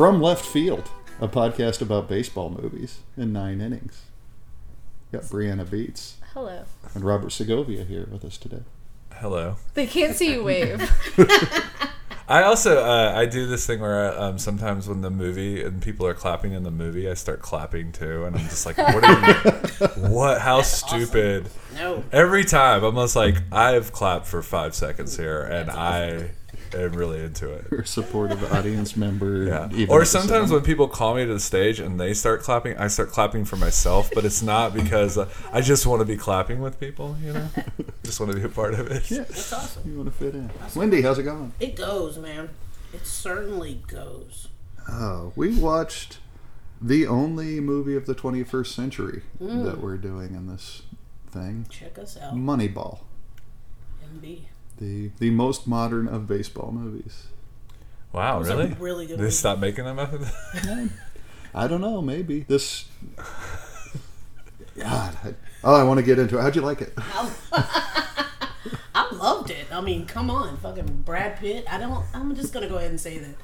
From Left Field, a podcast about baseball movies in nine innings. Got Brianna Beats Hello. and Robert Segovia here with us today. Hello. They can't see you wave. I also uh, I do this thing where um, sometimes when the movie and people are clapping in the movie, I start clapping too, and I'm just like, what? Are you, what? How stupid! No. Every time, I'm just like, I've clapped for five seconds here, and I am really into it. Your supportive audience member. Yeah. Or sometimes when people call me to the stage and they start clapping, I start clapping for myself, but it's not because uh, I just want to be clapping with people, you know? just want to be a part of it. Yeah, It's awesome. you want to fit in. Wendy, how's it going? It goes, man. It certainly goes. Oh, we watched the only movie of the 21st century Mm. that we're doing in this thing Check us out. Moneyball, MB. The, the most modern of baseball movies. Wow, It's a really? really good They movie. stopped making them after that? I don't know, maybe. This. God. I, oh, I want to get into it. How'd you like it? I loved it. I mean, come on, fucking Brad Pitt. I don't. I'm just gonna go ahead and say that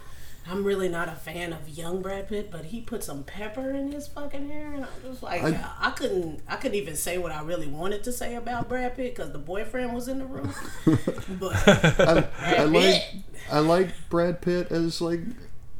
I'm really not a fan of young Brad Pitt, but he put some pepper in his fucking hair, and I'm just like, I- I, couldn't. I couldn't even say what I really wanted to say about Brad Pitt because the boyfriend was in the room. but I, I like I like Brad Pitt as like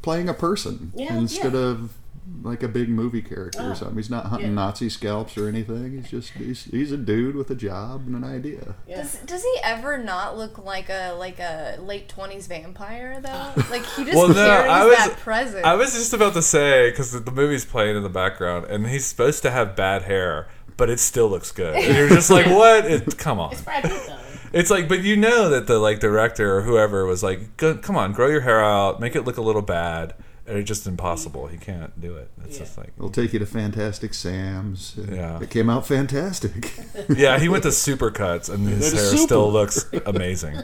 playing a person Yeah, instead yeah. of like a big movie character or Ah, something. He's not hunting yeah. Nazi scalps or anything. He's just he's, he's a dude with a job and an idea. yeah. Does, does he ever not look like a like a late twenties vampire though? Like he just Well, no, carries I was- that presence. I was just about to say, because the, the movie's playing in the background, and he's supposed to have bad hair, but it still looks good. And you're just like, what? It, come on. It's Brad Pitt though. It's like, but you know that the like director or whoever was like, come on, grow your hair out, make it look a little bad, and it's just impossible. He can't do it. It's Yeah. just like, We'll take you to Fantastic Sam's. Yeah. It came out fantastic. yeah, he went to supercuts, and his That hair is still looks amazing.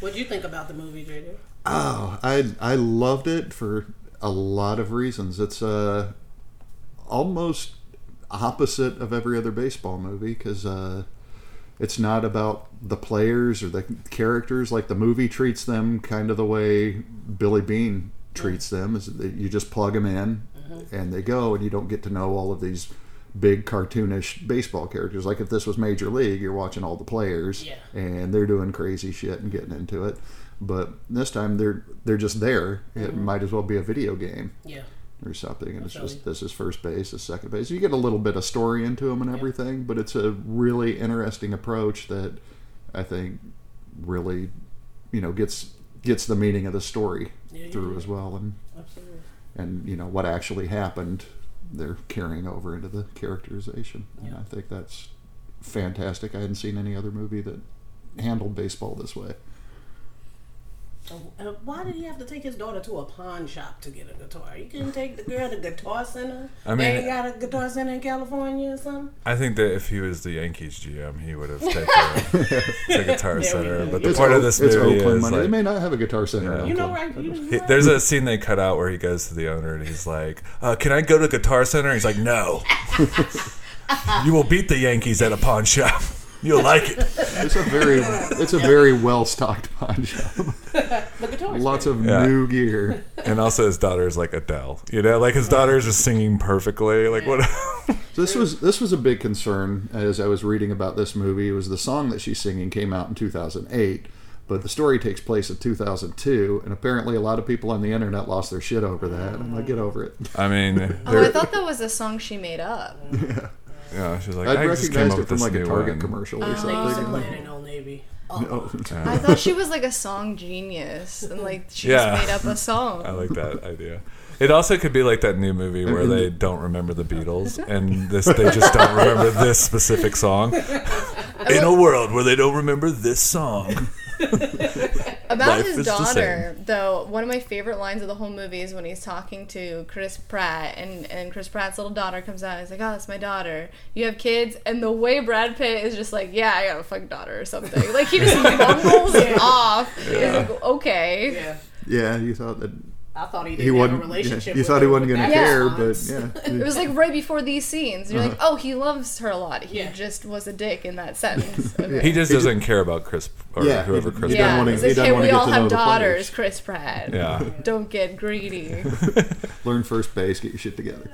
what do you think about the movie, JJ? Oh, I I loved it for a lot of reasons. It's uh, almost opposite of every other baseball movie because uh, it's not about the players or the characters. Like the movie treats them kind of the way Billy Beane treats them. Is that you just plug them in mm-hmm. and they go, and you don't get to know all of these big cartoonish baseball characters. Like if this was Major League, you're watching all the players Yeah. and they're doing crazy shit and getting into it. But this time they're they're just there. It mm-hmm. might as well be a video game Yeah. Or something. And it's just this is first base, this is second base. You get a little bit of story into them and everything, but it's a really interesting approach that I think really, you know, gets gets the meaning of the story Yeah, yeah, through yeah. as well, and Absolutely. and you know what actually happened. They're carrying over into the characterization, and I think that's fantastic. I hadn't seen any other movie that handled baseball this way. Uh, why did he have to take his daughter to a pawn shop to get a guitar? You couldn't take the girl to Guitar Center. I mean- they got a Guitar Center in California or something. I think that if he was the Yankees GM, he would have taken the Guitar Center. But the It's part O- of this it's movie Oakland is money. like, they may not have a guitar center. Yeah. You know, right? You, He, there's a scene they cut out where he goes to the owner and he's like, uh, "Can I go to Guitar Center?" He's like, "No, you will beat the Yankees at a pawn shop. You'll like it." It's a very it's a very well stocked pawn shop. the guitar. Lots of Yeah. new gear. And also, his daughter is like Adele. You know, like his daughter is just singing perfectly. Like what? This was this was a big concern as I was reading about this movie. It Was the song that she's singing came out in 2008, but the story takes place in 2002, and apparently a lot of people on the internet lost their shit over that. I'm like, get over it. I mean, oh, I thought that was a song she made up. yeah, she's like, I'd I just came recognized up it with from like a Target one. commercial or oh, They used to something. play it in Old Navy. Oh, Oh. Yeah. I thought she was like a song genius and like she Yeah. just made up a song. I like that idea. It also could be like that new movie where they don't remember the Beatles and this they just don't remember this specific song. In a world where they don't remember this song. About Life his daughter, though, one of my favorite lines of the whole movie is when he's talking to Chris Pratt, and, and Chris Pratt's little daughter comes out. And he's like, "Oh, that's my daughter. You have kids?" And the way Brad Pitt is just like, "Yeah, I got a fucking daughter or something." Like he just mumbles it off. He's like, "Okay." yeah. Yeah, you thought that I thought he he didn't have a wasn't. relationship. Yeah, you with thought he wasn't going to care, response. but yeah. It was like right before these scenes. You're like, Uh-huh. oh, he loves her a lot. He Yeah. just was a dick in that sentence. Okay. He just doesn't care about Chris or Yeah, whoever Chris. he yeah, wanna- he doesn't wanna we all have daughters, players. Chris Pratt. Yeah. Don't get greedy. Learn first base, get your shit together.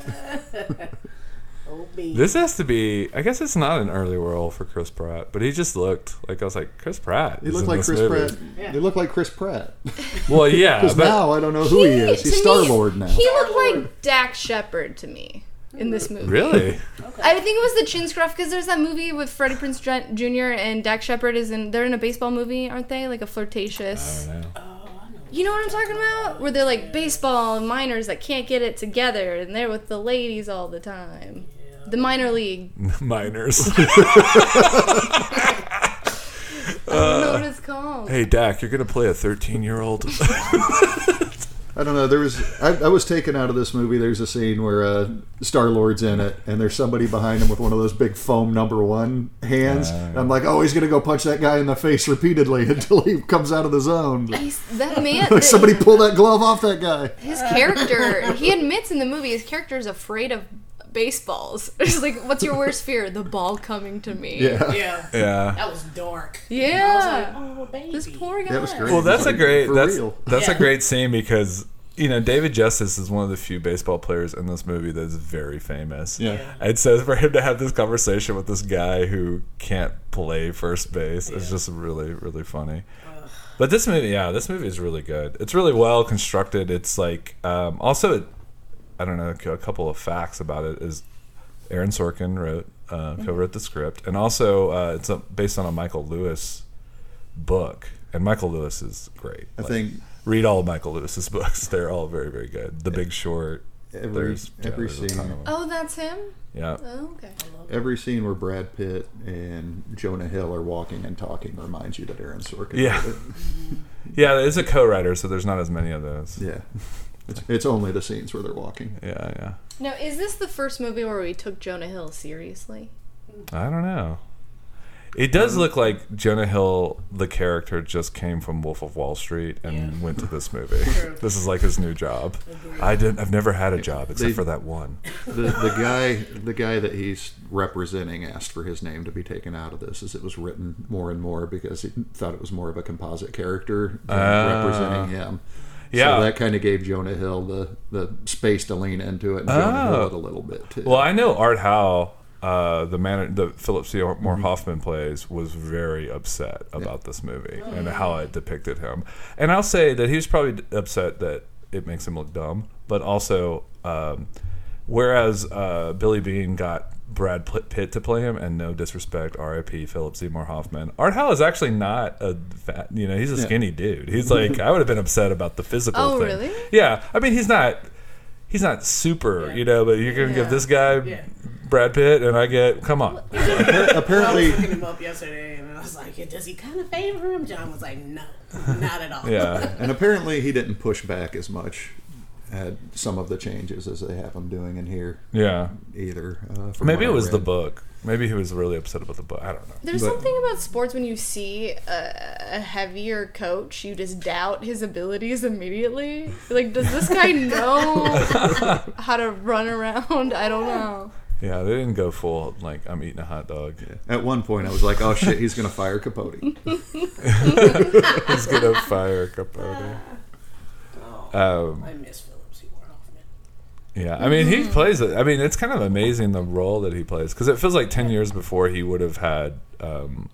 This has to be. I guess it's not an early role for Chris Pratt, but he just looked like I was like Chris Pratt. He looked like Chris movie. Pratt. Yeah. He looked like Chris Pratt. Well, yeah, Because now I don't know who he, is. He's Star Lord now. He looked like Dax Shepard to me in this movie. really, I think it was the chin scruff because there's that movie with Freddie Prinze Jr. and Dax Shepard is in. They're in a baseball movie, aren't they? Like a flirtatious. don't know. Oh, I know. You know what I'm talking about? Where they're like baseball minors that can't get it together, and they're with the ladies all the time. The minor league. Minors. I don't know what it's called. hey, Dax, you're gonna play a 13 year old. I don't know. There was I, I was taken out of this movie. There's a scene where uh, Star Lord's in it, and there's somebody behind him with one of those big foam number one hands. Yeah, And I'm like, oh, he's gonna go punch that guy in the face repeatedly until he comes out of the zone. That man. Like somebody pull that glove off that guy. his character. He admits in the movie his character is afraid of baseballs. It's like, what's your worst fear? The ball coming to me. Yeah, Yeah. yeah. That was dark. Yeah. I was like, oh, baby. This poor guy. that was great. Well, that's a great. for That's real. that's a great scene because you know David Justice is one of the few baseball players in this movie that is very famous. Yeah. And so for him to have this conversation with this guy who can't play first base is just really really funny. But this movie, yeah, this movie is really good. It's really well constructed. It's like um, also, it, I don't know, a couple of facts about it is Aaron Sorkin wrote uh, co-wrote the script, and also uh, it's a, based on a Michael Lewis book, and Michael Lewis is great. I Like, think read all of Michael Lewis's books; they're all very very good. The Big Short, every there's yeah, every there's scene. Oh, that's him. yeah. Oh, okay. every scene where Brad Pitt and Jonah Hill are walking and talking reminds you that Aaron Sorkin. Yeah. wrote it. Yeah, it's a co-writer, so there's not as many of those. yeah. It's, it's only the scenes where they're walking. Yeah, yeah. Now, is this the first movie where we took Jonah Hill seriously? I don't know. It does look like Jonah Hill, the character, just came from Wolf of Wall Street and Yeah. went to this movie. True. this is like his new job. I didn't. I've never had a job except They- for that one. The the guy the guy that he's representing asked for his name to be taken out of this as it was written more and more because he thought it was more of a composite character than Ah. representing him. Yeah. So that kind of gave Jonah Hill the, the space to lean into it and Jonah Oh. Hill it a little bit too. Well, I know Art Howe, uh, the man that Philip Seymour Mm-hmm. Hoffman plays, was very upset about this movie and how it depicted him. And I'll say that he was probably upset that it makes him look dumb, but also, um, whereas uh, Billy Beane got Brad Pitt to play him, and no disrespect, R.I.P. Philip Seymour Hoffman. Art Howe is actually not a fat, you know, he's a Yeah. skinny dude. He's like, I would have been upset about the physical Oh, thing. really? Yeah, I mean, he's not. He's not super, Yeah. you know, but you're gonna Yeah. give this guy Yeah. Brad Pitt, and I get, come on. Appar- I apparently was looking him up yesterday, and I was like, "Does he kind of favor him?" John was like, "No, not at all." Yeah. and apparently he didn't push back as much at some of the changes as they have him doing in here Yeah. either. Uh, Maybe it was the book. Maybe he was really upset about the book. I don't know. There's But- something about sports when you see a, a heavier coach, you just doubt his abilities immediately. Like, does this guy know how to run around? I don't know. Yeah, they didn't go full, like, I'm eating a hot dog. At one point, I was like, "Oh shit, he's gonna fire Capote." He's going to fire Capote. Oh, Um, I miss Philip Seymour Hoffman. Yeah, I mean, he plays it. I mean, it's kind of amazing the role that he plays because it feels like 10 years before he would have had um,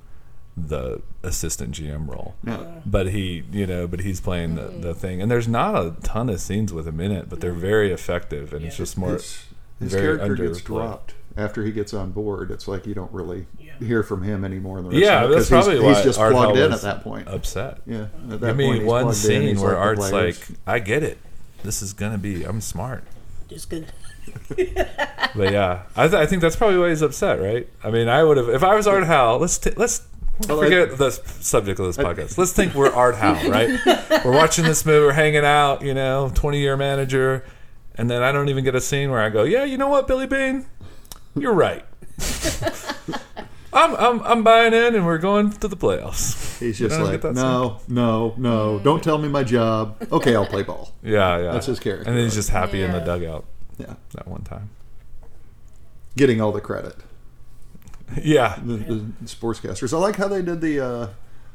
the assistant GM role. No, But he, you know, but he's playing the, the thing. And there's not a ton of scenes with him in it, but they're very effective. And it's just more. his, his very character gets dropped after he gets on board. It's like you don't really Yeah. hear from him anymore. In the rest Yeah, of it, probably he's, why he's just Art plugged Howe in at that point. upset. Yeah, at that Give me point, one plugged in, scene where Art's like, I get it. This is going to be, I'm smart. Just good. But yeah, I, th- I think that's probably why he's upset, right? I mean, I would have if I was Art Howe. Let's t- let's Well, I- forget the subject of this podcast. Let's think we're Art Howe, right? we're watching this movie, we're hanging out, you know, twenty year manager, and then I don't even get a scene where I go, yeah, you know what, Billy Beane, you're right. I'm, I'm I'm buying in, and we're going to the playoffs. He's You just don't like, get that no, no, no, don't tell me my job. Okay, I'll play ball. Yeah, yeah. That's his character. And then he's just happy in the Yeah. dugout Yeah, that one time. getting all the credit. Yeah. The, the sportscasters. I like how they did the uh,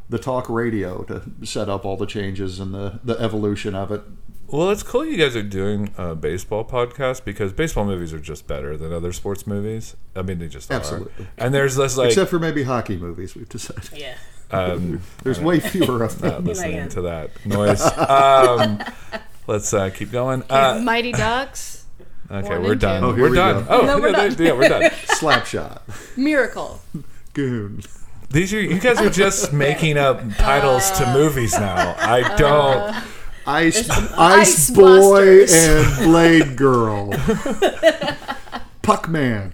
the talk radio to set up all the changes and the the evolution of it. Well, it's cool you guys are doing a baseball podcast because baseball movies are just better than other sports movies. I mean, they just Absolutely. are. And there's this like Except for maybe hockey movies, we've decided. Yeah. um, There's way fewer of not them. listening Like, to that noise. Um, let's uh, keep going. Uh, Mighty Ducks, okay, we're done. Oh, here we're we done. go. Oh, No, we're yeah, done. they- yeah, we're done. Slapshot. Miracle. Goon. These are you guys are just making up titles to movies now. I uh, don't. Ice, Ice, Ice Boy and Blade Girl. Puck Man.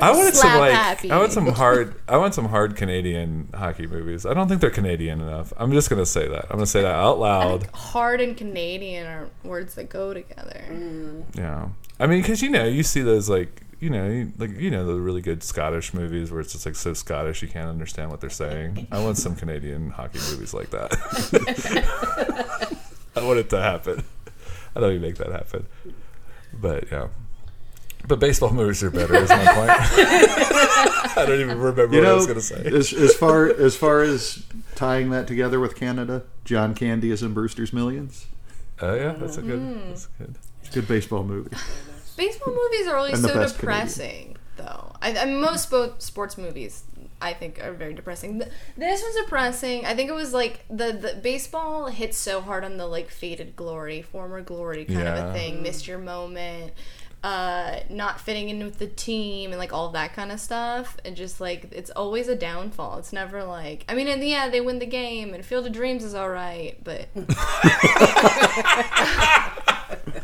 I wanted some like happy. I want some hard I want some hard Canadian hockey movies. I don't think they're Canadian enough. I'm just gonna say that. I'm gonna say that out loud. Hard and Canadian are words that go together. Yeah. I mean, because you know, you see those like you know, like you know, the really good Scottish movies where it's just like so Scottish you can't understand what they're saying. I want some Canadian hockey movies like that. I want it to happen. I don't even make that happen. But yeah. But baseball movies are better. Is my point. I don't even remember You what I know, was gonna say. as, as far as far as tying that together with Canada, John Candy is in Brewster's Millions. Oh yeah, that's a Mm. good. That's good. It's a good baseball movie. Baseball movies are always so best depressing, though. I, I most spo- sports movies, I think, are very depressing. This one's depressing. I think it was like the, the baseball hits so hard on the like faded glory, former glory kind of a thing. Missed your moment, uh, not fitting in with the team, and like all that kind of stuff. And just like it's always a downfall. It's never like I mean, and yeah, they win the game, and Field of Dreams is all right, but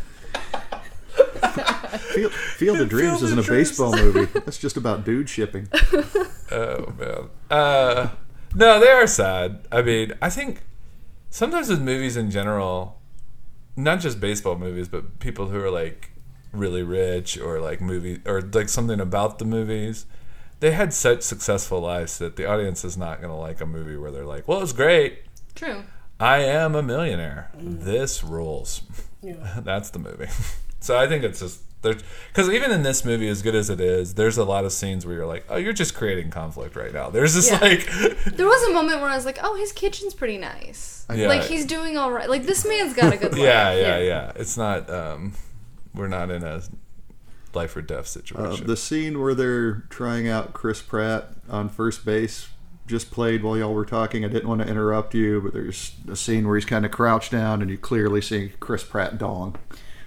Field, Field of Dreams Field isn't a Dreams baseball movie. That's just about dude shipping. Oh man. Uh, no, they are sad. I mean, I think sometimes with movies in general, not just baseball movies, but people who are like really rich or like movie or like something about the movies, they had such successful lives that the audience is not going to like a movie where they're like, "Well, it's great. true. I am a millionaire. This rules." Yeah. That's the movie. so I think it's just because even in this movie, as good as it is, there's a lot of scenes where you're like, "Oh, you're just creating conflict right now." There's just Yeah. like, There was a moment where I was like, "Oh, his kitchen's pretty nice. Yeah. Like he's doing all right. Like this man's got a good life." yeah, yeah, Yeah. yeah. It's not. um We're not in a life or death Uh, situation. the scene where they're trying out Chris Pratt on first base just played while y'all were talking. I didn't want to interrupt you, but there's a scene where he's kind of crouched down and you clearly see Chris Pratt dong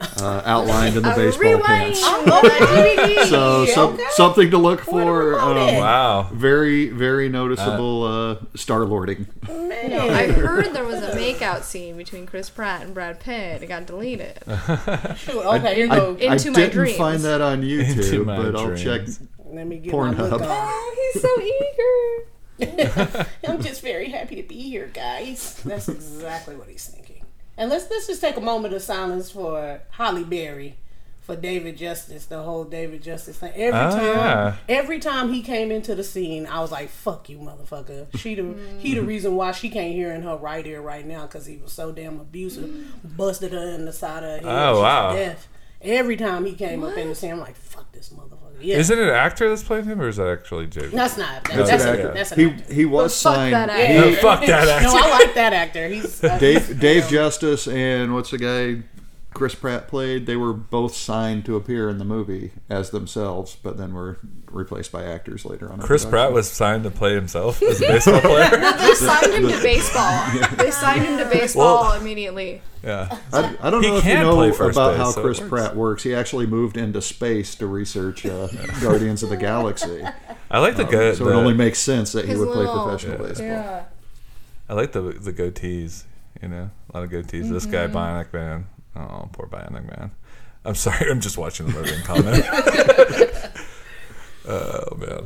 uh, outlined in the A baseball rewind pants. on. So some, Okay. something to look for. Um, wow. very, very noticeable uh, star lording. Man. I heard there was a makeout scene between Chris Pratt and Brad Pitt. It got deleted. Shoot, okay, here you I, go. I Into my didn't dreams. find that on YouTube, my but I'll check. dreams. Let me get Pornhub. my look on. Oh, he's so eager. I'm just very happy to be here, guys. That's exactly what he's thinking. And let's let's just take a moment of silence for Halle Berry, for David Justice, the whole David Justice thing. Every Ah, time, every time he came into the scene, I was like, "Fuck you, motherfucker." She the he the reason why she can't hear in her right ear right now because he was so damn abusive, busted her in the side of her head. Oh, wow. deaf. Every time he came up in the scene, I'm like, "Fuck this motherfucker." Yeah, Is it an actor that's playing him, or is that actually Jay? that's not. That, That's that's, an a, actor. that's an He actor. he was Fuck signed. that he- actor. No, fuck that actor. No, I like that actor. He's uh, Dave Dave Justice and what's the guy Chris Pratt played? They were both signed to appear in the movie as themselves, but then were replaced by actors later on. Chris. Pratt was signed to play himself as a baseball player. They signed him to baseball. They signed him to baseball immediately. yeah. I, I don't He know if you know play about base, how so Chris works. Pratt works. He actually moved into space to research uh, Guardians of the Galaxy. I like the go. So the, it only makes sense that he His would play professional Yeah. baseball. Yeah. I like the the goatees. You know, a lot of goatees. This guy, Bionic Man. Oh, poor Bionic Man. I'm sorry. I'm just watching the movie and comment. oh man.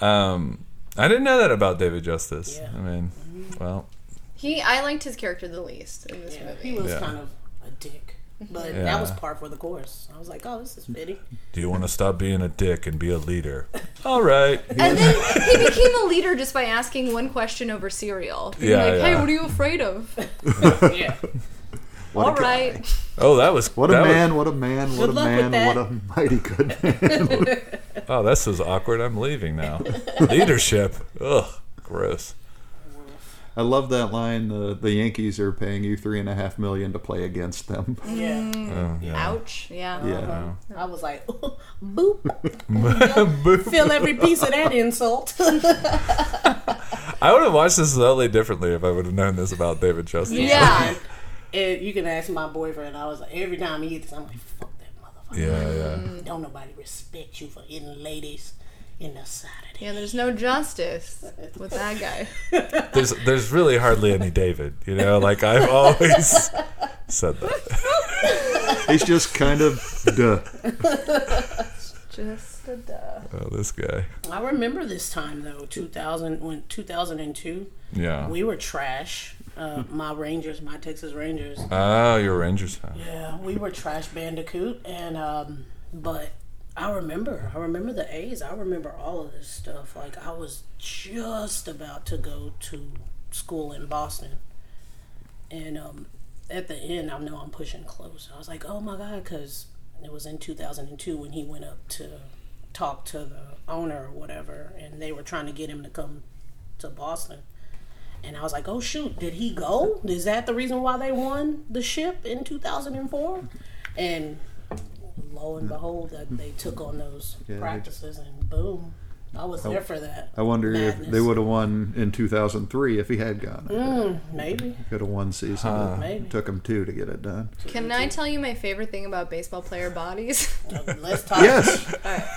Um, I didn't know that about David Justice. Yeah. I mean, well, He, I liked his character the least in this yeah, movie. he was Yeah. kind of a dick. But Yeah. that was par for the course. I was like, oh, this is fitting. Do you want to stop being a dick and be a leader? All right. And then he became a leader just by asking one question over cereal. Being Yeah, like, hey, what are you afraid of? yeah. What a All guy. right. Oh, that was What a that was- man, what a man, what a man, what a mighty good man. oh, this is awkward. I'm leaving now. Leadership. Ugh, gross. I love that line. The the Yankees are paying you three and a half million to play against them. Yeah. Oh, yeah. Ouch. Yeah. Yeah. I was like, boop. Boo. Feel every piece of that insult. I would have watched this totally differently if I would have known this about David Justice. Yeah. And you can ask my boyfriend. I was like, every time he eats, I'm like, fuck that motherfucker. Yeah, yeah. Don't nobody respect you for hitting ladies in the side of Yeah, there's no justice with that guy. There's there's really hardly any David. You know, like I've always said that. He's just kind of duh. Just a duh. Oh, this guy. I remember this time though, 2000 when 2002, Yeah. we were trash. Uh, my Rangers, my Texas Rangers. Oh, you're a Rangers fan. Yeah, we were trash bandicoot, and um, but I remember, I remember the A's. I remember all of this stuff. Like I was just about to go to school in Boston, and um, at the end, I know I'm pushing close. I was like, oh my god, because it was in 2002 when he went up to talk to the owner or whatever, and they were trying to get him to come to Boston. And I was like, oh shoot, did he go? Is that the reason why they won the ship in 2004? And lo and behold, that they took on those Yeah, practices, and boom, I was there for that. I wonder if they would have won in 2003 if he had gone. Mm, maybe, Could have won season. Huh. maybe. Took him two to get it done. Can I tell you my favorite thing about baseball player bodies? Let's talk. Yes.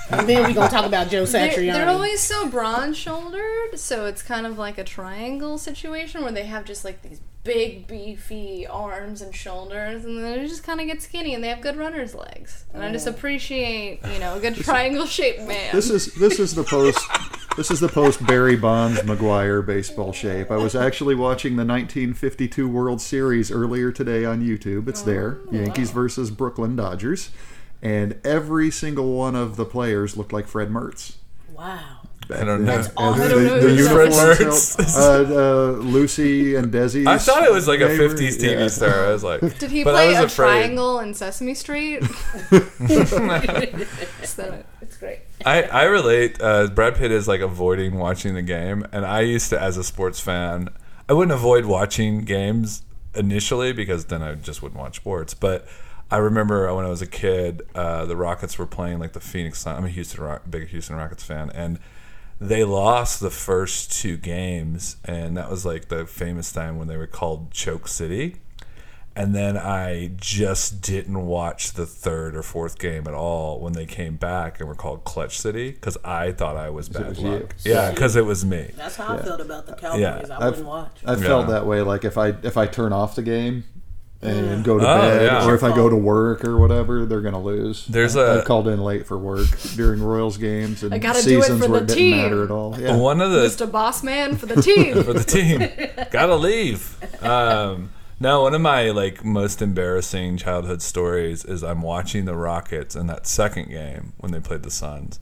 And then we're gonna talk about Joe They're, Satriani. they're always so broad shouldered, so it's kind of like a triangle situation where they have just like these big, beefy arms and shoulders, and then they just kind of get skinny and they have good runner's legs. And I just mm. appreciate, you know, a good triangle shaped man. This is this is the post this is the post Barry Bonds McGwire baseball shape. I was actually watching the 1952 World Series earlier today on YouTube. It's there. Oh, Yankees versus Brooklyn Dodgers. And every single one of the players looked like Fred Mertz. wow. I don't know. That's awesome. And I don't know the, who the Fred uniforms uh, uh, Lucy and Desi. I thought it was like a 50s TV star. I was like, Did he but I play was a afraid. triangle in Sesame Street? it's, that- it's great. I, I relate. Uh, Brad Pitt is like avoiding watching the game, and I used to, as a sports fan, I wouldn't avoid watching games initially because then I just wouldn't watch sports. But I remember when I was a kid, uh, the Rockets were playing like the Phoenix. Sun. I'm a Houston Rock, big Houston Rockets fan, and they lost the first two games, and that was like the famous time when they were called Choke City. And then I just didn't watch the third or fourth game at all when they came back and were called Clutch City because I thought I was bad was you. luck. Yeah, because it was me. That's how I felt about the Cowboys. Yeah. I I've- wouldn't watch. I felt Yeah. that way. Like if I if I turn off the game and go to Oh, bed, yeah. or if I go to work or whatever, they're gonna lose. There's I, a- I've called in late for work during Royals games and I gotta do it seasons for where the it didn't team. matter at all. Yeah. One of the Mr. Boss Man for the team. for the team. Gotta leave. Um, no, one of my like most embarrassing childhood stories is I'm watching the Rockets in that second game when they played the Suns,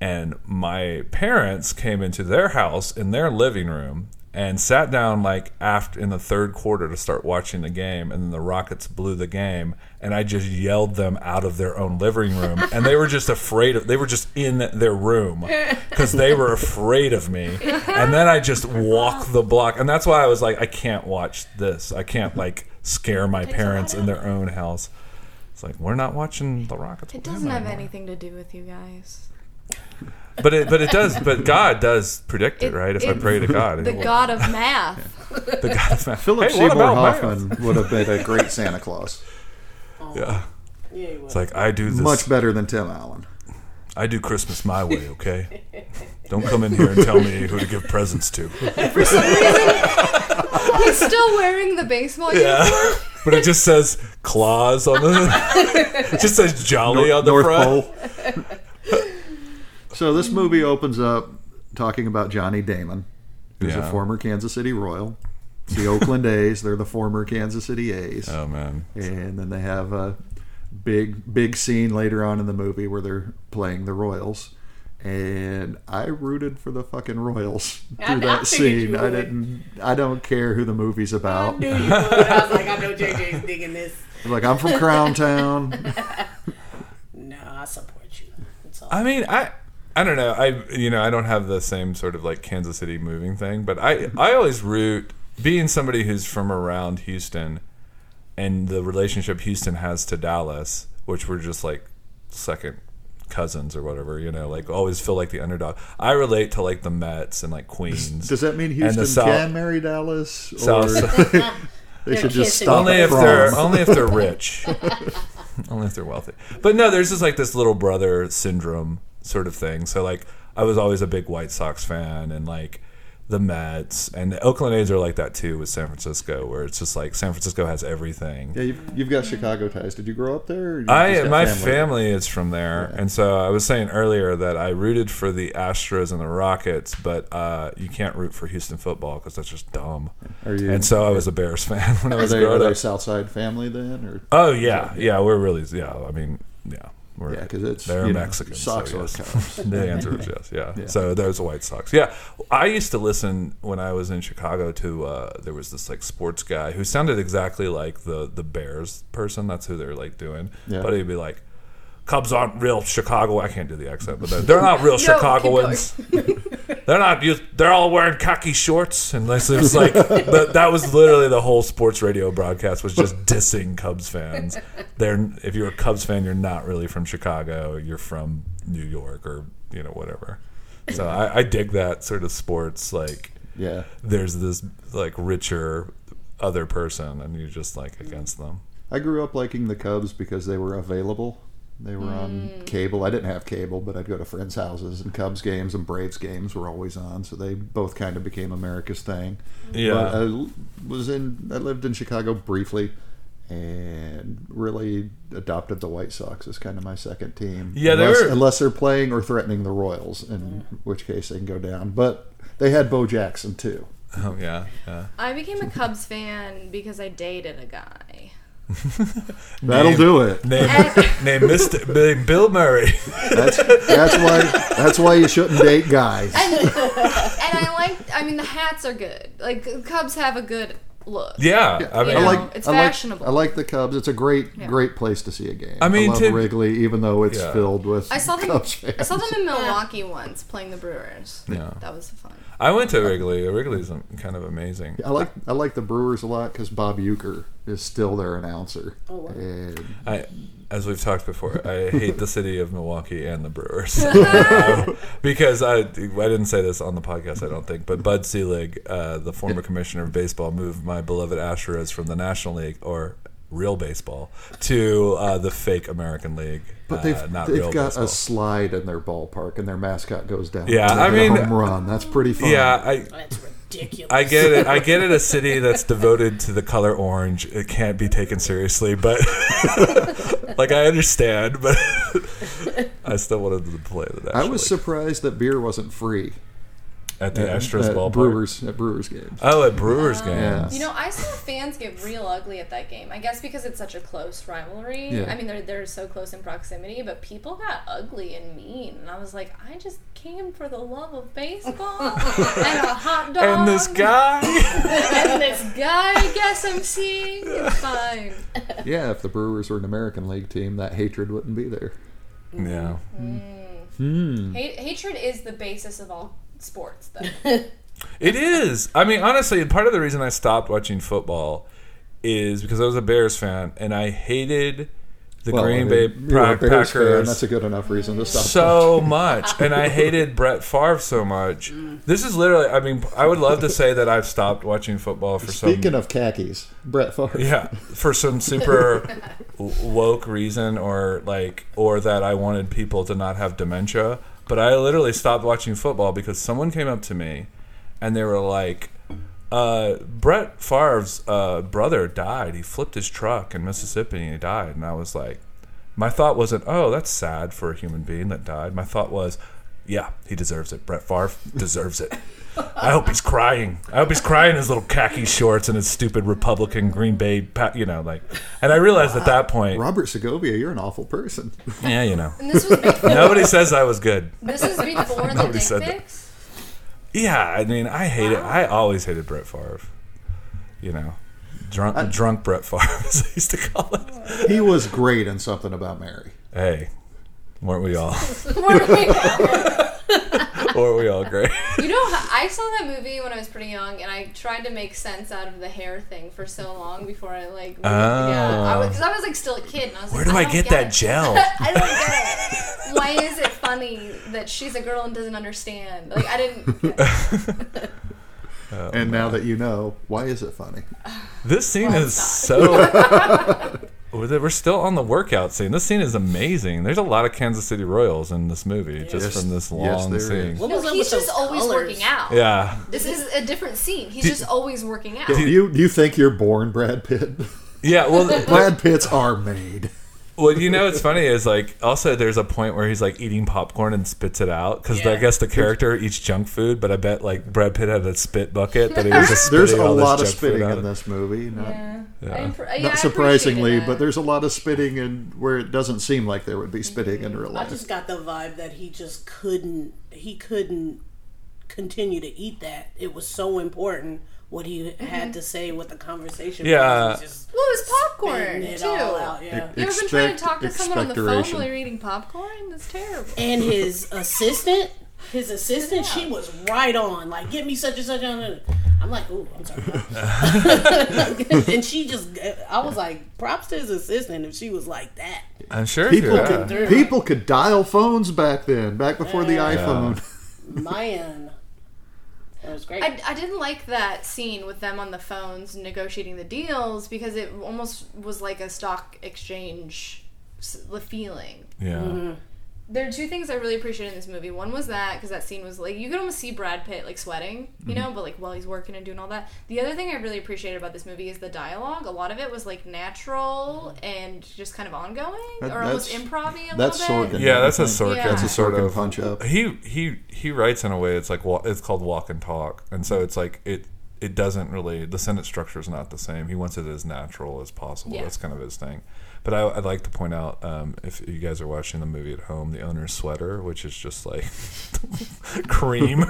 and my parents came into their house in their living room and sat down like after in the third quarter to start watching the game and then the rockets blew the game and i just yelled them out of their own living room and they were just afraid of they were just in their room because they were afraid of me. And then i just walk the block and that's why i was like i can't watch this. I can't like scare my parents in their own house. It's like we're not watching the rockets. It doesn't have anymore. anything to do with you guys. But it but it does but god does predict it, It- right if i pray to god The will. god of math. the god of math. Philip Hey, Seymour about math? Hoffman would have been a great Santa Claus. Oh. Yeah. Yeah. It's like I do this. Much better than Tim Allen. I do Christmas my way, okay? Don't come in here and tell me who to give presents to. For some reason, he's still wearing the baseball uniform. But it just says claws on the. It just says jolly on the North front. Pole. So this movie opens up talking about Johnny Damon, who's Yeah. a former Kansas City Royal, It's the Oakland A's. They're the former Kansas City A's. Oh man. and then they have a big big scene later on in the movie where they're playing the Royals and I rooted for the fucking Royals through I that figured scene. I didn't I don't care who the movie's I about. knew you would. I was like, I know JJ's digging this. Like I'm from Crown Town. No, I support you. That's all. I mean, I I don't know. I you know I don't have the same sort of like Kansas City moving thing, but I I always root being somebody who's from around Houston, and the relationship Houston has to Dallas, which we're just like second cousins or whatever. You know, like always feel like the underdog. I relate to like the Mets and like Queens. Does that mean And Houston the South- can marry Dallas? Or South- they They're should just stop only at if they're only if they're rich only if they're wealthy but no there's just like this little brother syndrome sort of thing so like i was always a big white sox fan and like the mets and the oakland a's are like that too with san francisco where it's just like san francisco has everything Yeah, you've, you've got Chicago ties. Did you grow up there? I my family is from there, Yeah. and so I was saying earlier that I rooted for the Astros and the Rockets, but uh, you can't root for Houston football because that's just dumb. Are you? And so I was a Bears fan when I was they, are growing they up. Southside family then, or Oh yeah, yeah, we're really yeah. I mean, yeah, we're yeah, because it's they're you know, Mexicans. Sox so or yes. Cubs. the answer is yes. Yeah. Yeah. So there's the White Sox. Yeah, I used to listen when I was in Chicago to uh, there was this like sports guy who sounded exactly like the the Bears person. That's who they're like doing. Yeah. But he'd be like. Cubs aren't real Chicago. I can't do the accent, but they're, they're not real keep Chicagoans. They're not. They're all wearing khaki shorts, and was like the, that was literally the whole sports radio broadcast was just dissing Cubs fans. They're if you're a Cubs fan, you're not really from Chicago. You're from New York or you know whatever. So I, I dig that sort of sports. Like Yeah, there's this like richer other person, and you're just like against them. I grew up liking the Cubs because they were available. They were on mm. cable. I didn't have cable, but I'd go to friends' houses, and Cubs games and Braves games were always on. So they both kind of became America's thing. Yeah. But I l- was in. I lived in Chicago briefly, and really adopted the White Sox as kind of my second team. Yeah, they unless, were- unless they're playing or threatening the Royals, in which case they can go down. But they had Bo Jackson too. Oh yeah, yeah. I became a Cubs fan because I dated a guy. That'll Name- do it. Name, name Mr. name Bill Murray. That's that's why that's why you shouldn't date guys. and I like. I mean, the hats are good. Like Cubs have a good look. yeah, I mean, You I like it's I like- fashionable. I like the Cubs. It's a great Yeah. great place to see a game. I mean, love to- Wrigley, even though it's Yeah. filled with I saw them. Cubs fans. I saw them in Milwaukee once playing the Brewers. Yeah. That was fun. I went to Wrigley. Wrigley's kind of amazing. I like I like the Brewers a lot because Bob Uecker is still their announcer. Oh, wow. And I, as we've talked before, I hate the city of Milwaukee and the Brewers Um, because I I didn't say this on the podcast, I don't think, but Bud Selig, uh, the former commissioner of baseball, moved my beloved Astros from the National League or real baseball to uh, the fake American League. but they've uh, not they've real got baseball. a slide in their ballpark and their mascot goes down. Yeah, I mean- home run. That's pretty fun. yeah, I, That's ridiculous. I get it. I get it. A city that's devoted to the color orange, it can't be taken seriously. But like, I understand, but I still wanted to play the. I was League. surprised that beer wasn't free at the at, Astros at ballpark. Brewers at Brewers games. Oh, at Brewers games. Yeah. You know, I saw fans get real ugly at that game. I guess because it's such a close rivalry. Yeah. I mean, they're they're so close in proximity, but people got ugly and mean, and I was like, I just came for the love of baseball and a hot dog And this guy. and this guy. I guess I'm seeing. It's fine. Yeah, if the Brewers were an American League team, that hatred wouldn't be there. yeah. Hmm. Hate, hatred is the basis of all sports, though. It is. I mean, honestly, part of the reason I stopped watching football is because I was a Bears fan and I hated the Well, Green I Bay mean, you're a Pack- Bears fan, Packers. That's a good enough reason to stop. so much and i hated brett Favre so much this is literally i mean i would love to say that i've stopped watching football for Speaking some of khakis, Brett Favre. yeah for some super woke reason or like or that i wanted people to not have dementia but i literally stopped watching football because someone came up to me and they were like uh, Brett Favre's uh, brother died. He flipped his truck in Mississippi and he died. And I was like, my thought wasn't, oh, that's sad for a human being that died. My thought was, Yeah, he deserves it. Brett Favre deserves it. I hope he's crying. I hope he's crying in his little khaki shorts and his stupid Republican Green Bay, pa- you know, like. And I realized at that point, Robert Segovia, you're an awful person. yeah, you know, And this was before, nobody says I was good. this is before the Nobody dick said that. Yeah, I mean, I hate it. I always hated Brett Favre. You know, drunk, drunk Brett Favre, as I used to call it. he was great in something about Mary. Hey, weren't we all? What are we- weren't we all great? You know, I saw that movie when I was pretty young, and I tried to make sense out of the hair thing for so long before I like. Yeah, because oh. I, was like still a kid, and I was Where like, do I, don't get that it. gel? I don't get it. Why is it funny that she's a girl and doesn't understand? Like I didn't. Oh, and now that you know, why is it funny? This scene is so. We're still on the workout scene. This scene is amazing. There's a lot of Kansas City Royals in this movie, just Yes. from this Yes, long there scene. is. No, he's just those always colors? working out. Yeah, This is a different scene. He's Do- just always working out. Do you do you think you're born Brad Pitt? yeah. Well, Brad Pitts are made. Well, you know, what's funny is like also there's a point where he's like eating popcorn and spits it out because I guess the character eats junk food, but I bet like Brad Pitt had a spit bucket that he was just There's a lot of spitting in this movie. Not, Yeah. Yeah. I impr- yeah, not surprisingly, but there's a lot of spitting in where it doesn't seem like there would be spitting in real life. I just got the vibe that he just couldn't he couldn't continue to eat that. It was so important what he Mm-hmm. had to say, what the conversation Yeah. was. He just Well, it was popcorn it too. all out, yeah. You ever been trying to talk to someone on the phone while you're eating popcorn? That's terrible. And his assistant, his assistant, she was right on. Like, get me such and such. And I'm like, ooh, I'm sorry. and she just, I was like, props to his assistant if she was like that. I'm sure People could people could dial phones back then, back before the Yeah. iPhone. Man, that was great. I, I didn't like that scene with them on the phones negotiating the deals because it almost was like a stock exchange the feeling. Yeah. Mm-hmm. There are two things I really appreciated in this movie. One was that because that scene was like you could almost see Brad Pitt like sweating, you know, mm-hmm. but like while he's working and doing all that. The other thing I really appreciated about this movie is the dialogue. A lot of it was like natural mm-hmm. and just kind of ongoing That- or almost that's- improv that's little bit. Sorkin. Yeah, that's a think. Sorkin. Yeah. That's a sort Sorkin of punch up. He he he writes in a way it's like wa- it's called walk and talk, and so mm-hmm. it's like it it doesn't really the sentence structure is not the same. He wants it as natural as possible. Yeah. That's kind of his thing. But I, I'd like to point out um, if you guys are watching the movie at home, the owner's sweater, which is just like cream.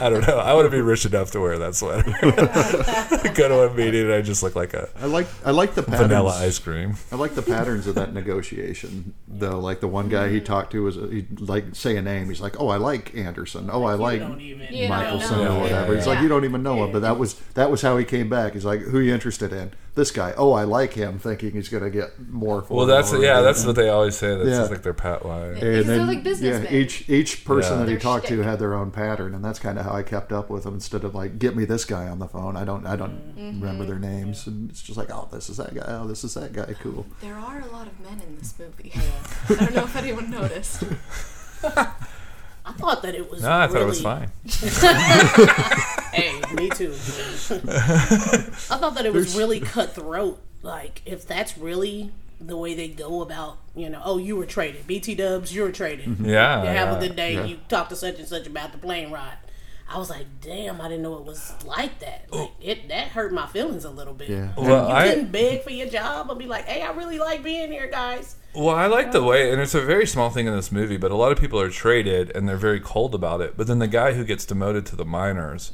I don't know. I want to be rich enough to wear that sweater. Go to a meeting and I just look like a I like I like the patterns. vanilla ice cream. I like the patterns of that negotiation, though. Like the one guy he talked to was he like say a name. He's like, "Oh, I like Anderson. Oh, I like don't even You don't Michelson or whatever." He's like, "You don't even know him," but that was that was how he came back. He's like, "Who are you interested in?" This guy. Oh, I like him, thinking he's gonna get more. For Well, that's yeah, whatever. that's what they always say. That's Yeah. like their pat line. Because they're like businessmen. yeah, each each person Yeah. that he Their talked to had their own pattern, and that's kind of how I kept up with them. Instead of like, get me this guy on the phone. I don't I don't Mm-hmm. remember their names, and it's just like, oh, this is that guy. Oh, this is that guy. Cool. There are a lot of men in this movie. I don't know if anyone noticed. I thought that it was. No, I thought it was fine. Hey, me too. I thought that it was really cutthroat. Like, if that's really the way they go about, you know, oh, you were traded. BT Dubs, you were traded. Yeah, You have yeah. a good day. Yeah. You talk to such and such about the plane ride. I was like, damn, I didn't know it was like that. Oh. Like, it that hurt my feelings a little bit. Yeah. Well, you I couldn't beg for your job and be like, hey, I really like being here, guys. well, I like the uh, way, and it's a very small thing in this movie, but a lot of people are traded and they're very cold about it. But then the guy who gets demoted to the minors,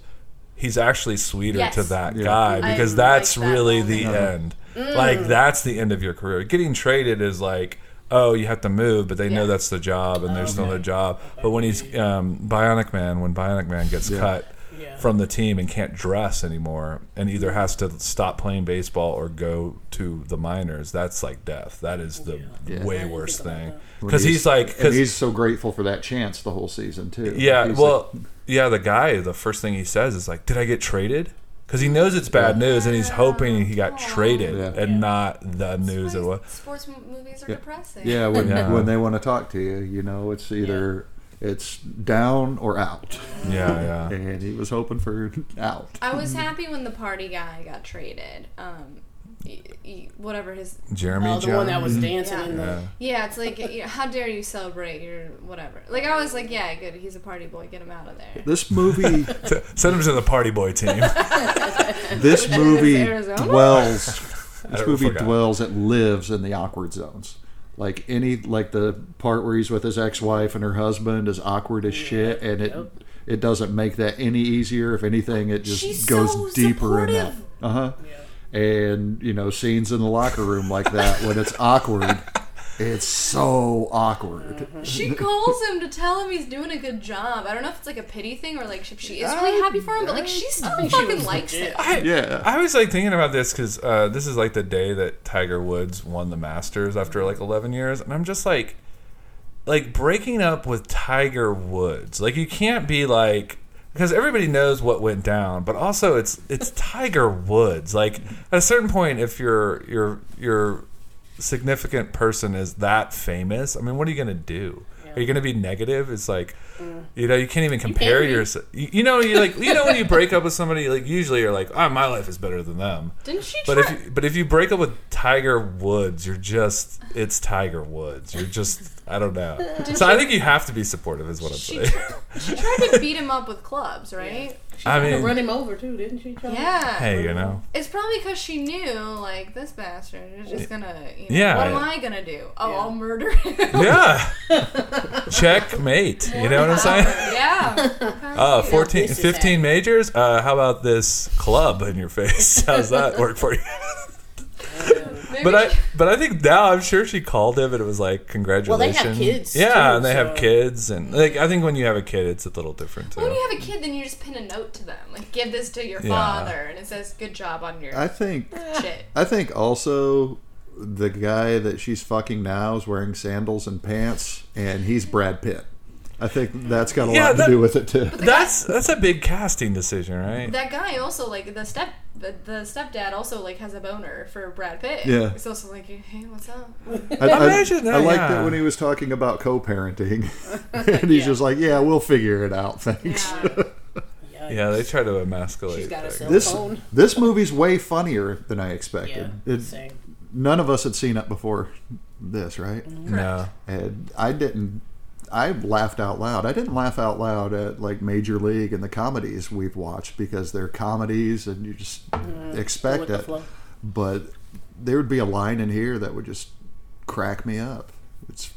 he's actually sweeter Yes. to that Yeah. guy I because like that's that really the moment. end. Mm. Like that's the end of your career. Getting traded is like. Oh, you have to move, but they know that's the job, and there's another job. But when he's um, Bionic Man, when Bionic Man gets Yeah. cut, Yeah. from the team and can't dress anymore and either has to stop playing baseball or go to the minors that's like death that is the Yeah. way I worse thing because he's, like and because he's so grateful for that chance the whole season too. yeah He's well like- yeah the guy the first thing he says is like did i get traded because he knows it's bad news and he's hoping he got traded Yeah. and not the news it was Sports m- movies are Yeah. depressing. yeah, when Yeah. when they want to talk to you, you know, it's either it's down or out, yeah yeah and he was hoping for out. I was happy when the party guy got traded. Um, y- y- whatever his Jeremy Oh, the John. one that was dancing Yeah. in the. Yeah. yeah it's like you know, how dare you celebrate your whatever like i was like yeah good he's a party boy get him out of there This movie, Send him to the party boy team. this movie dwells. This movie forgot. dwells. It lives in the awkward zones. Like any, like the part where he's with his ex-wife and her husband is awkward as shit, and it Yep. it doesn't make that any easier. If anything, it just She's goes so deeper in that. Uh huh. Yeah. And you know, scenes in the locker room like that when it's awkward, it's so awkward. she calls him to tell him he's doing a good job i don't know if it's like a pity thing or like if she is really happy for him but like she still think she fucking likes legit. him I, Yeah. I was like thinking about this because uh, this is like the day that Tiger Woods won the Masters after like 11 years, and I'm just like, like breaking up with Tiger Woods. Like you can't be like because everybody knows what went down, but also it's it's Tiger Woods. Like at a certain point, if your your your significant person is that famous, I mean, what are you gonna do? Are you gonna be negative? It's like. You know, you can't even compare be. yourself. You, you know, you like, you know, when you break up with somebody, like usually you're like, "Oh, my life is better than them." didn't she But try if you, but if you break up with Tiger Woods, you're just it's Tiger Woods. You're just I don't know. So I think you have to be supportive, is what I'm she, saying. she tried to beat him up with clubs right She I tried to mean- run him over too, didn't she? Try? yeah hey, you know, It's probably because she knew, like, this bastard is just gonna, you know, Yeah. what am I gonna do? Oh, Yeah. I'll murder him. yeah, checkmate. You know what I'm saying? yeah. Uh, 14, 15 majors. Uh, how about this club in your face? How's that work for you? Maybe But I, but I think now I'm sure she called him and it was like congratulations. kids, Yeah, too, and they have kids and like I think when you have a kid, it's a little different too. when you have a kid, then you just pin a note to them, like, give this to your Yeah. father, and it says, "Good job on your I think shit." I think also the guy that she's fucking now is wearing sandals and pants, and he's Brad Pitt. I think that's got a Yeah, lot that- to do with it too. That's that's a big casting decision, right? That guy also, like, the step, the, the stepdad also like has a boner for Brad Pitt. Yeah. It's also like, hey, what's up? I, I, Imagine that, I liked yeah. it when he was talking about co-parenting, and he's just like, "Yeah, we'll figure it out, thanks." Yeah. Yeah, they try to emasculate. She's got a cell This phone. this movie's way funnier than I Yeah. expected. It- Same. none of us had seen it before this, right? no. And I didn't. I laughed out loud. I didn't laugh out loud at like Major League and the comedies we've watched because they're comedies and you just expect with the it. But there would be a line in here that would just crack me up. It's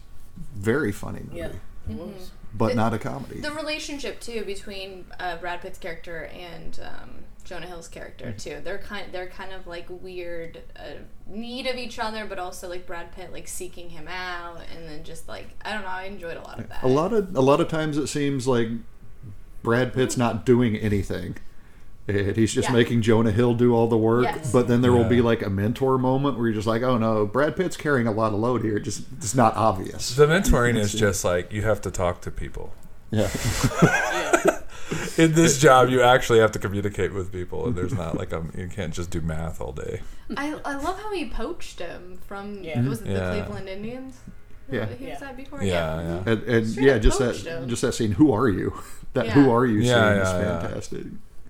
very funny movie, Yeah. It was. but It- not a comedy. The relationship too between uh, Brad Pitt's character and um, Jonah Hill's character too. They're kind they're kind of like weird uh, need of each other, but also like Brad Pitt like seeking him out, and then just like I don't know. I enjoyed a lot of that. a lot of a lot of times it seems like Brad Pitt's not doing anything. And he's just Yeah. making Jonah Hill do all the work, Yes. but then there will be like a mentor moment where you're just like, "Oh no, Brad Pitt's carrying a lot of load here. Just it's not obvious." The mentoring is just like you have to talk to people. Yeah, In this job, you actually have to communicate with people, and there's not like a you can't just do math all day. I, I love how he poached him from Yeah. was it the Yeah. Cleveland Indians? Yeah. he was Yeah. that before. Yeah, yeah. and, and yeah, just that him. just that scene. Who are you? That Yeah. who are you Yeah, scene is yeah, yeah. fantastic.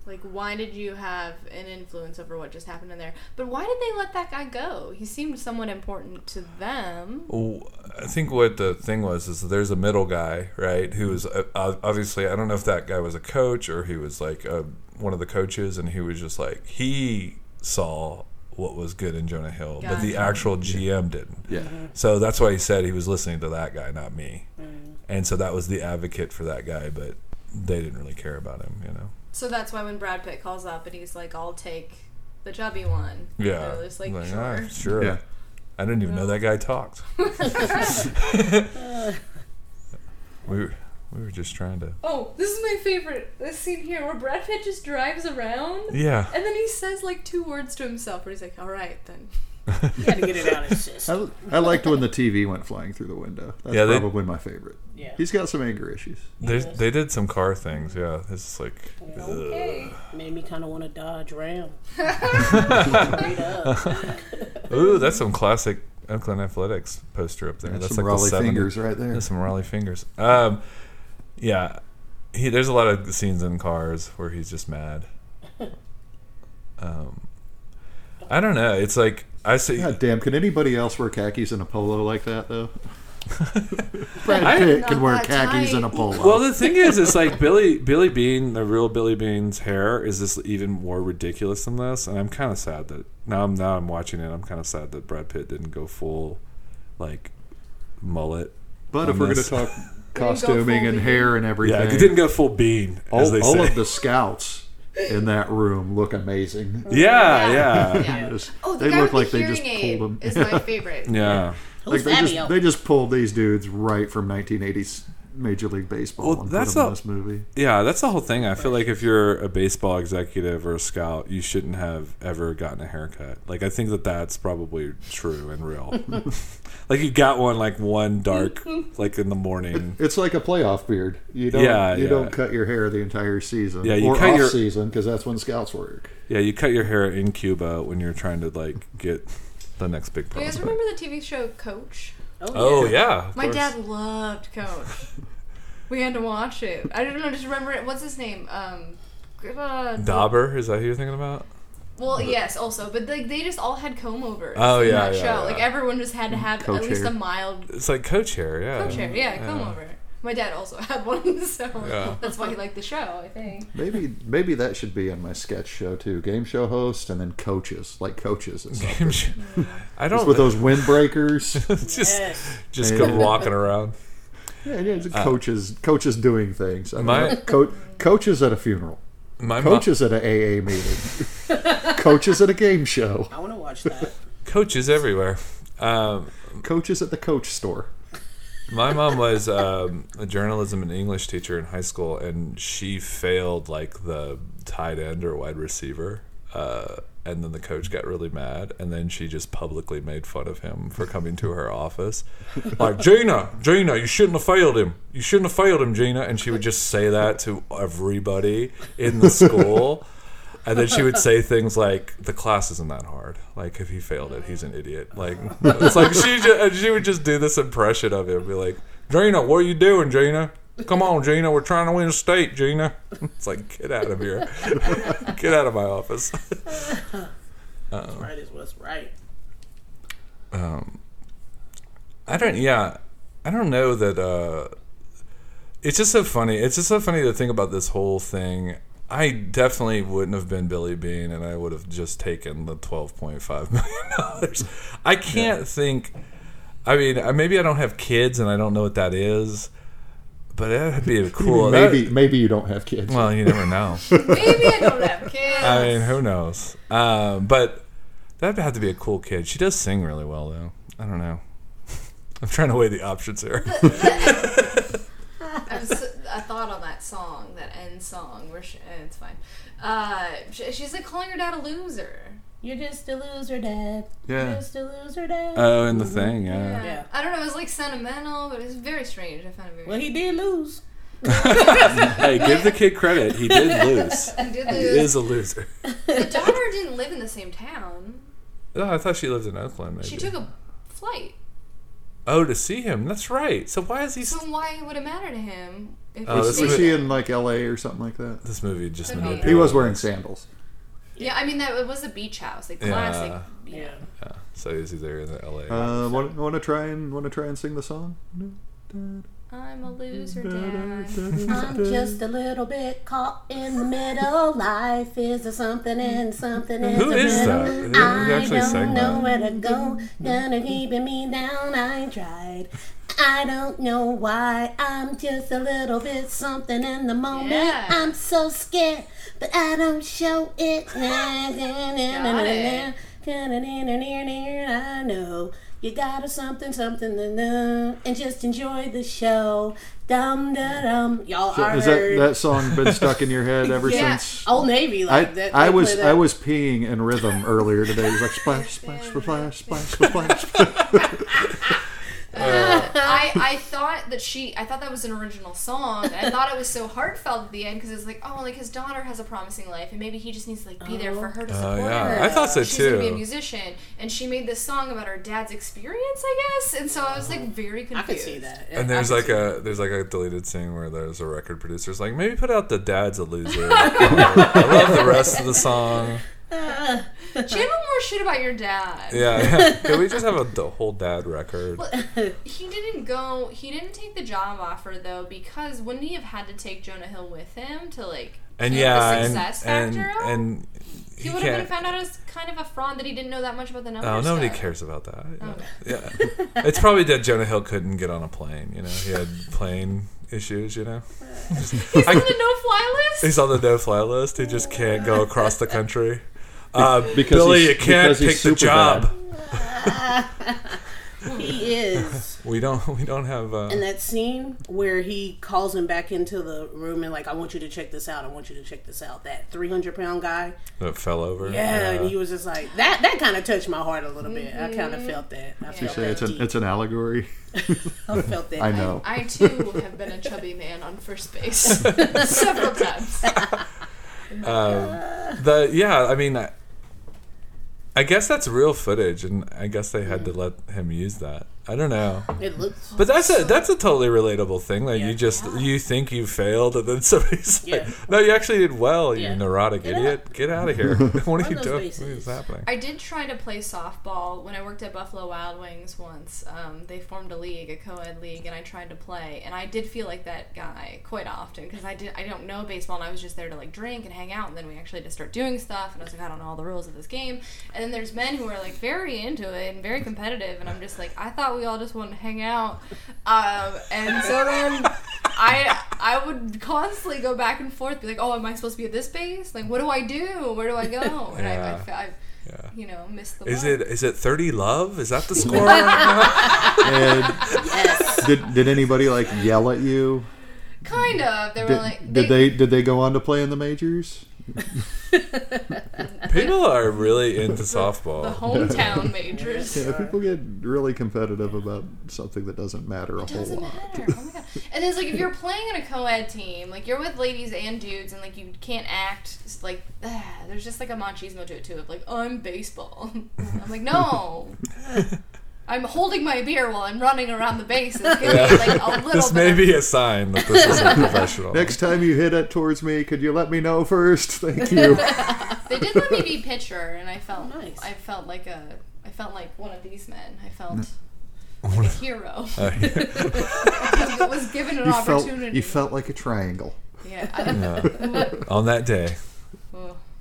Like, why did you have an influence over what just happened in there? But why did they let that guy go? He seemed somewhat important to them. Well, I think what the thing was is that there's a middle guy, right? Who was uh, obviously I don't know if that guy was a coach or he was like uh one of the coaches, and he was just like he saw what was good in Jonah Hill, but the actual GM didn't. Yeah, So that's why he said he was listening to that guy, not me. Mm. And so that was the advocate for that guy, but they didn't really care about him, you know. So that's why when Brad Pitt calls up and he's like, "I'll take the chubby one," Yeah, they're just like, Like, "Sure." "Ah, sure. Yeah. I didn't even know that guy talked. we were, we were just trying to. Oh, this is my favorite. This scene here where Brad Pitt just drives around. Yeah. And then he says like two words to himself, where he's like, "All right, then." You got to get it out of his system. I, I liked when the TV went flying through the window. That's Yeah, they- probably my favorite. Yeah. He's got some anger issues. They Yes. they did some car things. Yeah, it's like. Okay. Made me kind of want to Dodge Ram. Ooh, that's some classic Oakland Athletics poster up there. That's, that's some like Rollie the 70s. fingers right there. That's some Rollie Fingers. Um, yeah, he, there's a lot of scenes in cars where he's just mad. Um, I don't know. It's like I see. God damn, can anybody else wear khakis and a polo like that though? Brad Pitt could wear khakis tight. and a polo. Well, the thing is, it's like Billy Billy Beane, the real Billy Beane's hair is this even more ridiculous than this, and I'm kind of sad that now I'm now I'm watching it. I'm kind of sad that Brad Pitt didn't go full like mullet. but if on we're going to talk costuming full and Beane. hair and Yeah, everything, he didn't go full Beane, as all, they all say. of the scouts in that room look amazing. yeah, yeah, Yeah. Just- Oh, the they guy look with like the they hearing just aid pulled them. is my favorite. yeah. like Who's they just they just pulled these dudes right from 1980s Major League Baseball Well, and that's put them a- in this movie. Yeah, that's the whole thing. I feel like if you're a baseball executive or a scout, you shouldn't have ever gotten a haircut. Like I think that that's probably true and real. like you got one like one dark like in the morning. It's like a playoff beard. You don't Yeah, you yeah. don't cut your hair the entire season. Yeah, you or cut off your- season because that's when scouts work. Yeah, you cut your hair in Cuba when you're trying to like get the next big You guys remember the TV show Coach? Oh yeah, of My course. dad loved Coach. we had to watch it. I don't know. Just remember it. What's his name? Um, uh, Dauber is that who you're thinking about? Well, yes, also, but like they just all had comb overs. Oh, in yeah, that yeah, show. yeah. Like everyone just had to have Coach at least hair. a mild It's like coach hair. Yeah, coach hair. Yeah, comb over. My dad also had one, so Yeah. that's why he liked the show. I think. Maybe maybe that should be on my sketch show too. Game show host and then coaches like coaches and stuff. Game show- I don't. with those windbreakers. just Yes. just go walking around. yeah, yeah, just coaches coaches doing things. I don't My- know. Co- coaches at a funeral. My mo- Coaches at a AA meeting. coaches at a game show. I want to watch that. coaches everywhere. Um, Coaches at the coach store. My mom was um, a journalism and English teacher in high school, and she failed like the tight end or wide receiver. Uh, and then the coach got really mad, and then she just publicly made fun of him for coming to her office. Like, Gina, Gina, you shouldn't have failed him. You shouldn't have failed him, Gina. And she would just say that to everybody in the school. And then she would say things like, "The class isn't that hard. Like, if he failed it, he's an idiot." Like, it's like she just, and she would just do this impression of him, be like, "Gina, what are you doing, Gina? Come on, Gina, we're trying to win a state, Gina." It's like, get out of here, get out of my office. right is what's right. Um, I don't. Yeah, I don't know that. Uh, it's just so funny. It's just so funny to think about this whole thing. I definitely wouldn't have been Billy Beane, and I would have just taken the twelve point five million dollars. I can't think. I mean, uh, maybe I don't have kids, and I don't know what that is. But that'd be a cool. maybe that- maybe you don't have kids. well, you never know. Maybe I don't have kids. I mean, who knows? Um, but that'd have to be a cool kid. She does sing really well, though. I don't know. I'm trying to weigh the options here. I, was, I thought on that song, that end song, where she, eh, it's fine. Uh, she, she's like calling her dad a loser. You're just a loser, Dad. Yeah. You're just a loser, Dad. Oh, and the thing, yeah. Yeah. I don't know. It was like sentimental, but it was very strange. I found it very. well, he did lose. hey, give the kid credit. He did lose. He did He is a loser. The daughter didn't live in the same town. Oh, I thought she lived in Oakland. Maybe. She took a flight. oh, to see him. That's right. So why is he? So why would it matter to him? If Oh, he this stayed was he in like L.A. or something like that? This movie just Could be. manipulated. He was wearing sandals. Yeah, I mean that it was a beach house, like Yeah. classic. Yeah. Yeah. So is he there in the L.A. Uh, want, want to try and want to try and sing the song? I'm a loser, dad. I'm just a little bit caught in the middle. Life is a something and something is Who a is that? middle. Who- who I actually don't sang know that? where to go. Gonna keeping me down. I tried. I don't know why. I'm just a little bit something in the moment. Yeah. I'm so scared, but I don't show it. Got it. I know. You got a something, something and just enjoy the show. Dum da dum. Y'all So are has that heard. that song been stuck in your head ever Yeah. since? Old Navy I, like that. I was play I was peeing in rhythm earlier today. It was like splash splash splash splash splash. splash. I I thought that she I thought that was an original song. I thought it was so heartfelt at the end because it's like oh like his daughter has a promising life and maybe he just needs to like be there for her to Oh, support yeah. her. I thought so She's gonna be a musician and she made this song about her dad's experience I guess and so I was like very confused. I could see that. And there's like see a there's like a deleted scene where there's a record producer's like maybe put out the dad's a loser. I love the rest of the song. A more shit about your dad. Yeah, can we just have a the whole dad record? Well, he didn't go. He didn't take the job offer though because wouldn't he have had to take Jonah Hill with him to like And yeah, the success and factor up? and he you would have been found out as kind of a fraud that he didn't know that much about the oh, numbers. Oh, nobody stuff. cares about that. Oh. Okay. Yeah, it's probably that Jonah Hill couldn't get on a plane. You know, he had plane issues. You know, He's on the no-fly list. he's on the no-fly list. He just can't go across the country. Uh, Because Billy, he's- you can't because take the super job. He is. We don't. We don't have. Uh, And that scene where he calls him back into the room and like, I want you to check this out. I want you to check this out. That three hundred pound guy. that fell over. Yeah, and he was just like that. That kind of touched my heart a little bit. I kind Mm-hmm. of felt that. I You felt say that it's an it's an allegory. I felt that. I know. I too have been a chubby man on first base several times. Um, the yeah, I mean, I, I guess that's real footage, and I guess they had to let him use that. I don't know, It looks. but that's a that's a totally relatable thing. Like Yeah. you just you think you failed, and then somebody's Yeah. like, "No, you actually did well. You Yeah. neurotic Get idiot. Get out of here. what are you doing? bases. What is happening?" I did try to play softball when I worked at Buffalo Wild Wings once. Um, they formed a league, a co-ed league, and I tried to play. And I did feel like that guy quite often because I did I don't know baseball, and I was just there to like drink and hang out. And then we actually had to start doing stuff, and I was like, I don't know all the rules of this game. And then there's men who are like very into it and very competitive, and I'm just like, I thought we all just want to hang out. Um, and so then I I would constantly go back and forth, be like, oh, am I supposed to be at this base? Like, what do I do? Where do I go? And I, I, Yeah. I Yeah. you know, missed the Is mark. it is it thirty love? Is that the score? And Yes. did did anybody like yell at you? Kind of. They were Did, like, did they did they go on to play in the majors? People are really into softball. the hometown majors? Yeah, people get really competitive about something that doesn't matter a whole Doesn't lot. matter. Oh my god! And it's like if you're playing in a co-ed team, like you're with ladies and dudes, and like you can't act it's like ah, there's just like a machismo to it too. Of like I'm baseball. I'm like no. I'm holding my beer while I'm running around the bases. Give me like a little This bit. may of- be a sign that this isn't professional. Next time you hit it towards me, could you let me know first? Thank you. They did let me be pitcher, and I felt Nice. I felt like a I felt like one of these men. I felt like a hero. Uh, I was given an you felt opportunity. you felt like a triangle. yeah. I, yeah. On that day,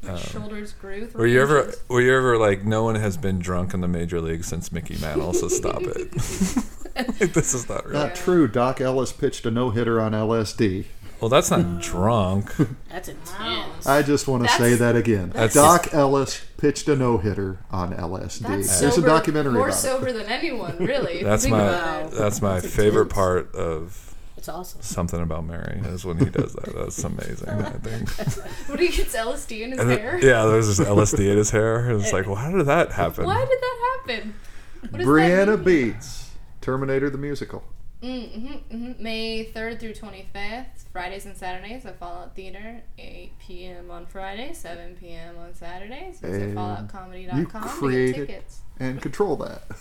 my um, shoulders grew. Three were you ever inches. were you ever like no one has been drunk in the major leagues since Mickey Mantle, so stop it. like, this is not real. Not true. Doc Ellis pitched a no hitter on LSD. Well, that's not drunk. That's intense. I just want to That's- say that again. that's- Doc Ellis pitched a no hitter on LSD. That's There's sober, a documentary more about sober than anyone, really. if you That's my that's my favorite part of It's awesome. something about Mary is when he does that. That's amazing. I think. What he gets LSD in his And then- hair? yeah, there's this LSD in his hair. And it's like, well, how did that happen? Why did that happen? What Brianna that? Beats, Terminator the musical. Mm-hmm, mm-hmm. May 3rd through 25th, Fridays and Saturdays at Fallout Theater, 8 p.m. on Friday, 7 p.m. on Saturdays. Visit And falloutcomedy.com you to get tickets. And control that.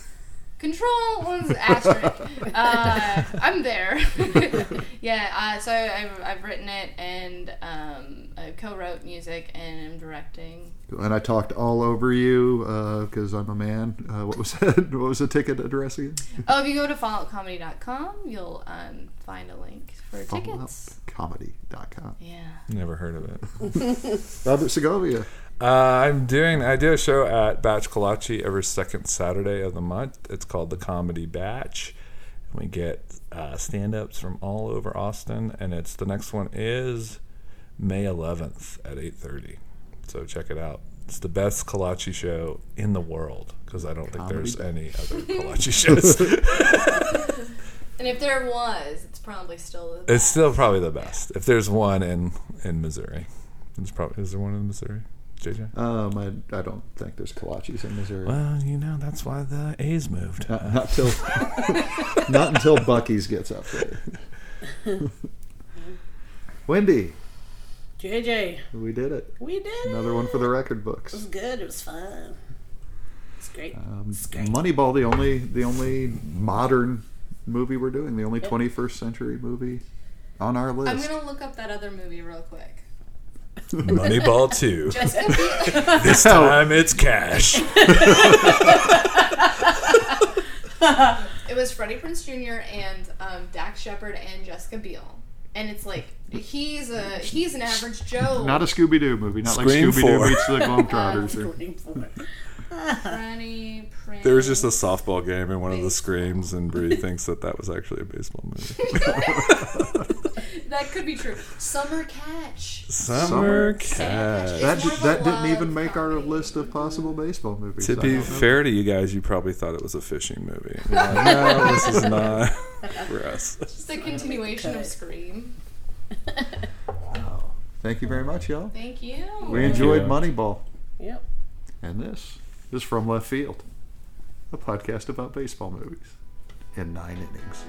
Control one's asterisk. uh, I'm there. yeah, uh, so I've, I've written it and um, I co-wrote music and I'm directing. And I talked all over you because I'm a man. Uh, what was that? What was the ticket address again? Oh, if you go to falloutcomedy.com, you'll um, find a link for tickets. Falloutcomedy.com. Yeah. Never heard of it. Robert Segovia. Uh, I'm doing. I do a show at Batch Kolache every second Saturday of the month. It's called the Comedy Batch, and we get uh, stand-ups from all over Austin. And it's the next one is May 11th at 8:30. So check it out. It's the best kolache show in the world because I don't think there's any other kolache shows. And if there was, it's probably still the it's still probably the best. If there's one in in Missouri, it's probably is there one in Missouri, JJ? Um, I, I don't think there's kolaches in Missouri. Well, you know that's why the A's moved. Not, not till not until Buc-ee's gets up there. Wendy, JJ, we did it. we did it. Another one for the record books. It was good. It was fun. It's great. Um, it's great. Moneyball, the only the only modern movie we're doing, the only 21st century movie on our list. I'm gonna look up that other movie real quick. Moneyball 2. This time it's cash. It was Freddie Prinze Jr. and um, Dax Shepard and Jessica Biel, and it's like he's a he's an average Joe. Not a Scooby Doo movie, not Scream like Scooby Doo four. meets the Globetrotters. or- Scream for it. Freddie Prinze. There was just a softball game in one of the screams, and Brie thinks that that was actually a baseball movie. that could be true. Summer Catch. Summer Summer Catch. that It's that didn't even make our comedy. list of possible baseball movies. To be fair to you guys, you probably thought it was a fishing movie. Like, no, this is not for us. Just a continuation of Scream. Wow. Thank you very much, y'all. Thank you. We enjoyed you. Moneyball. Yep. And this is From Left Field, a podcast about baseball movies in nine innings.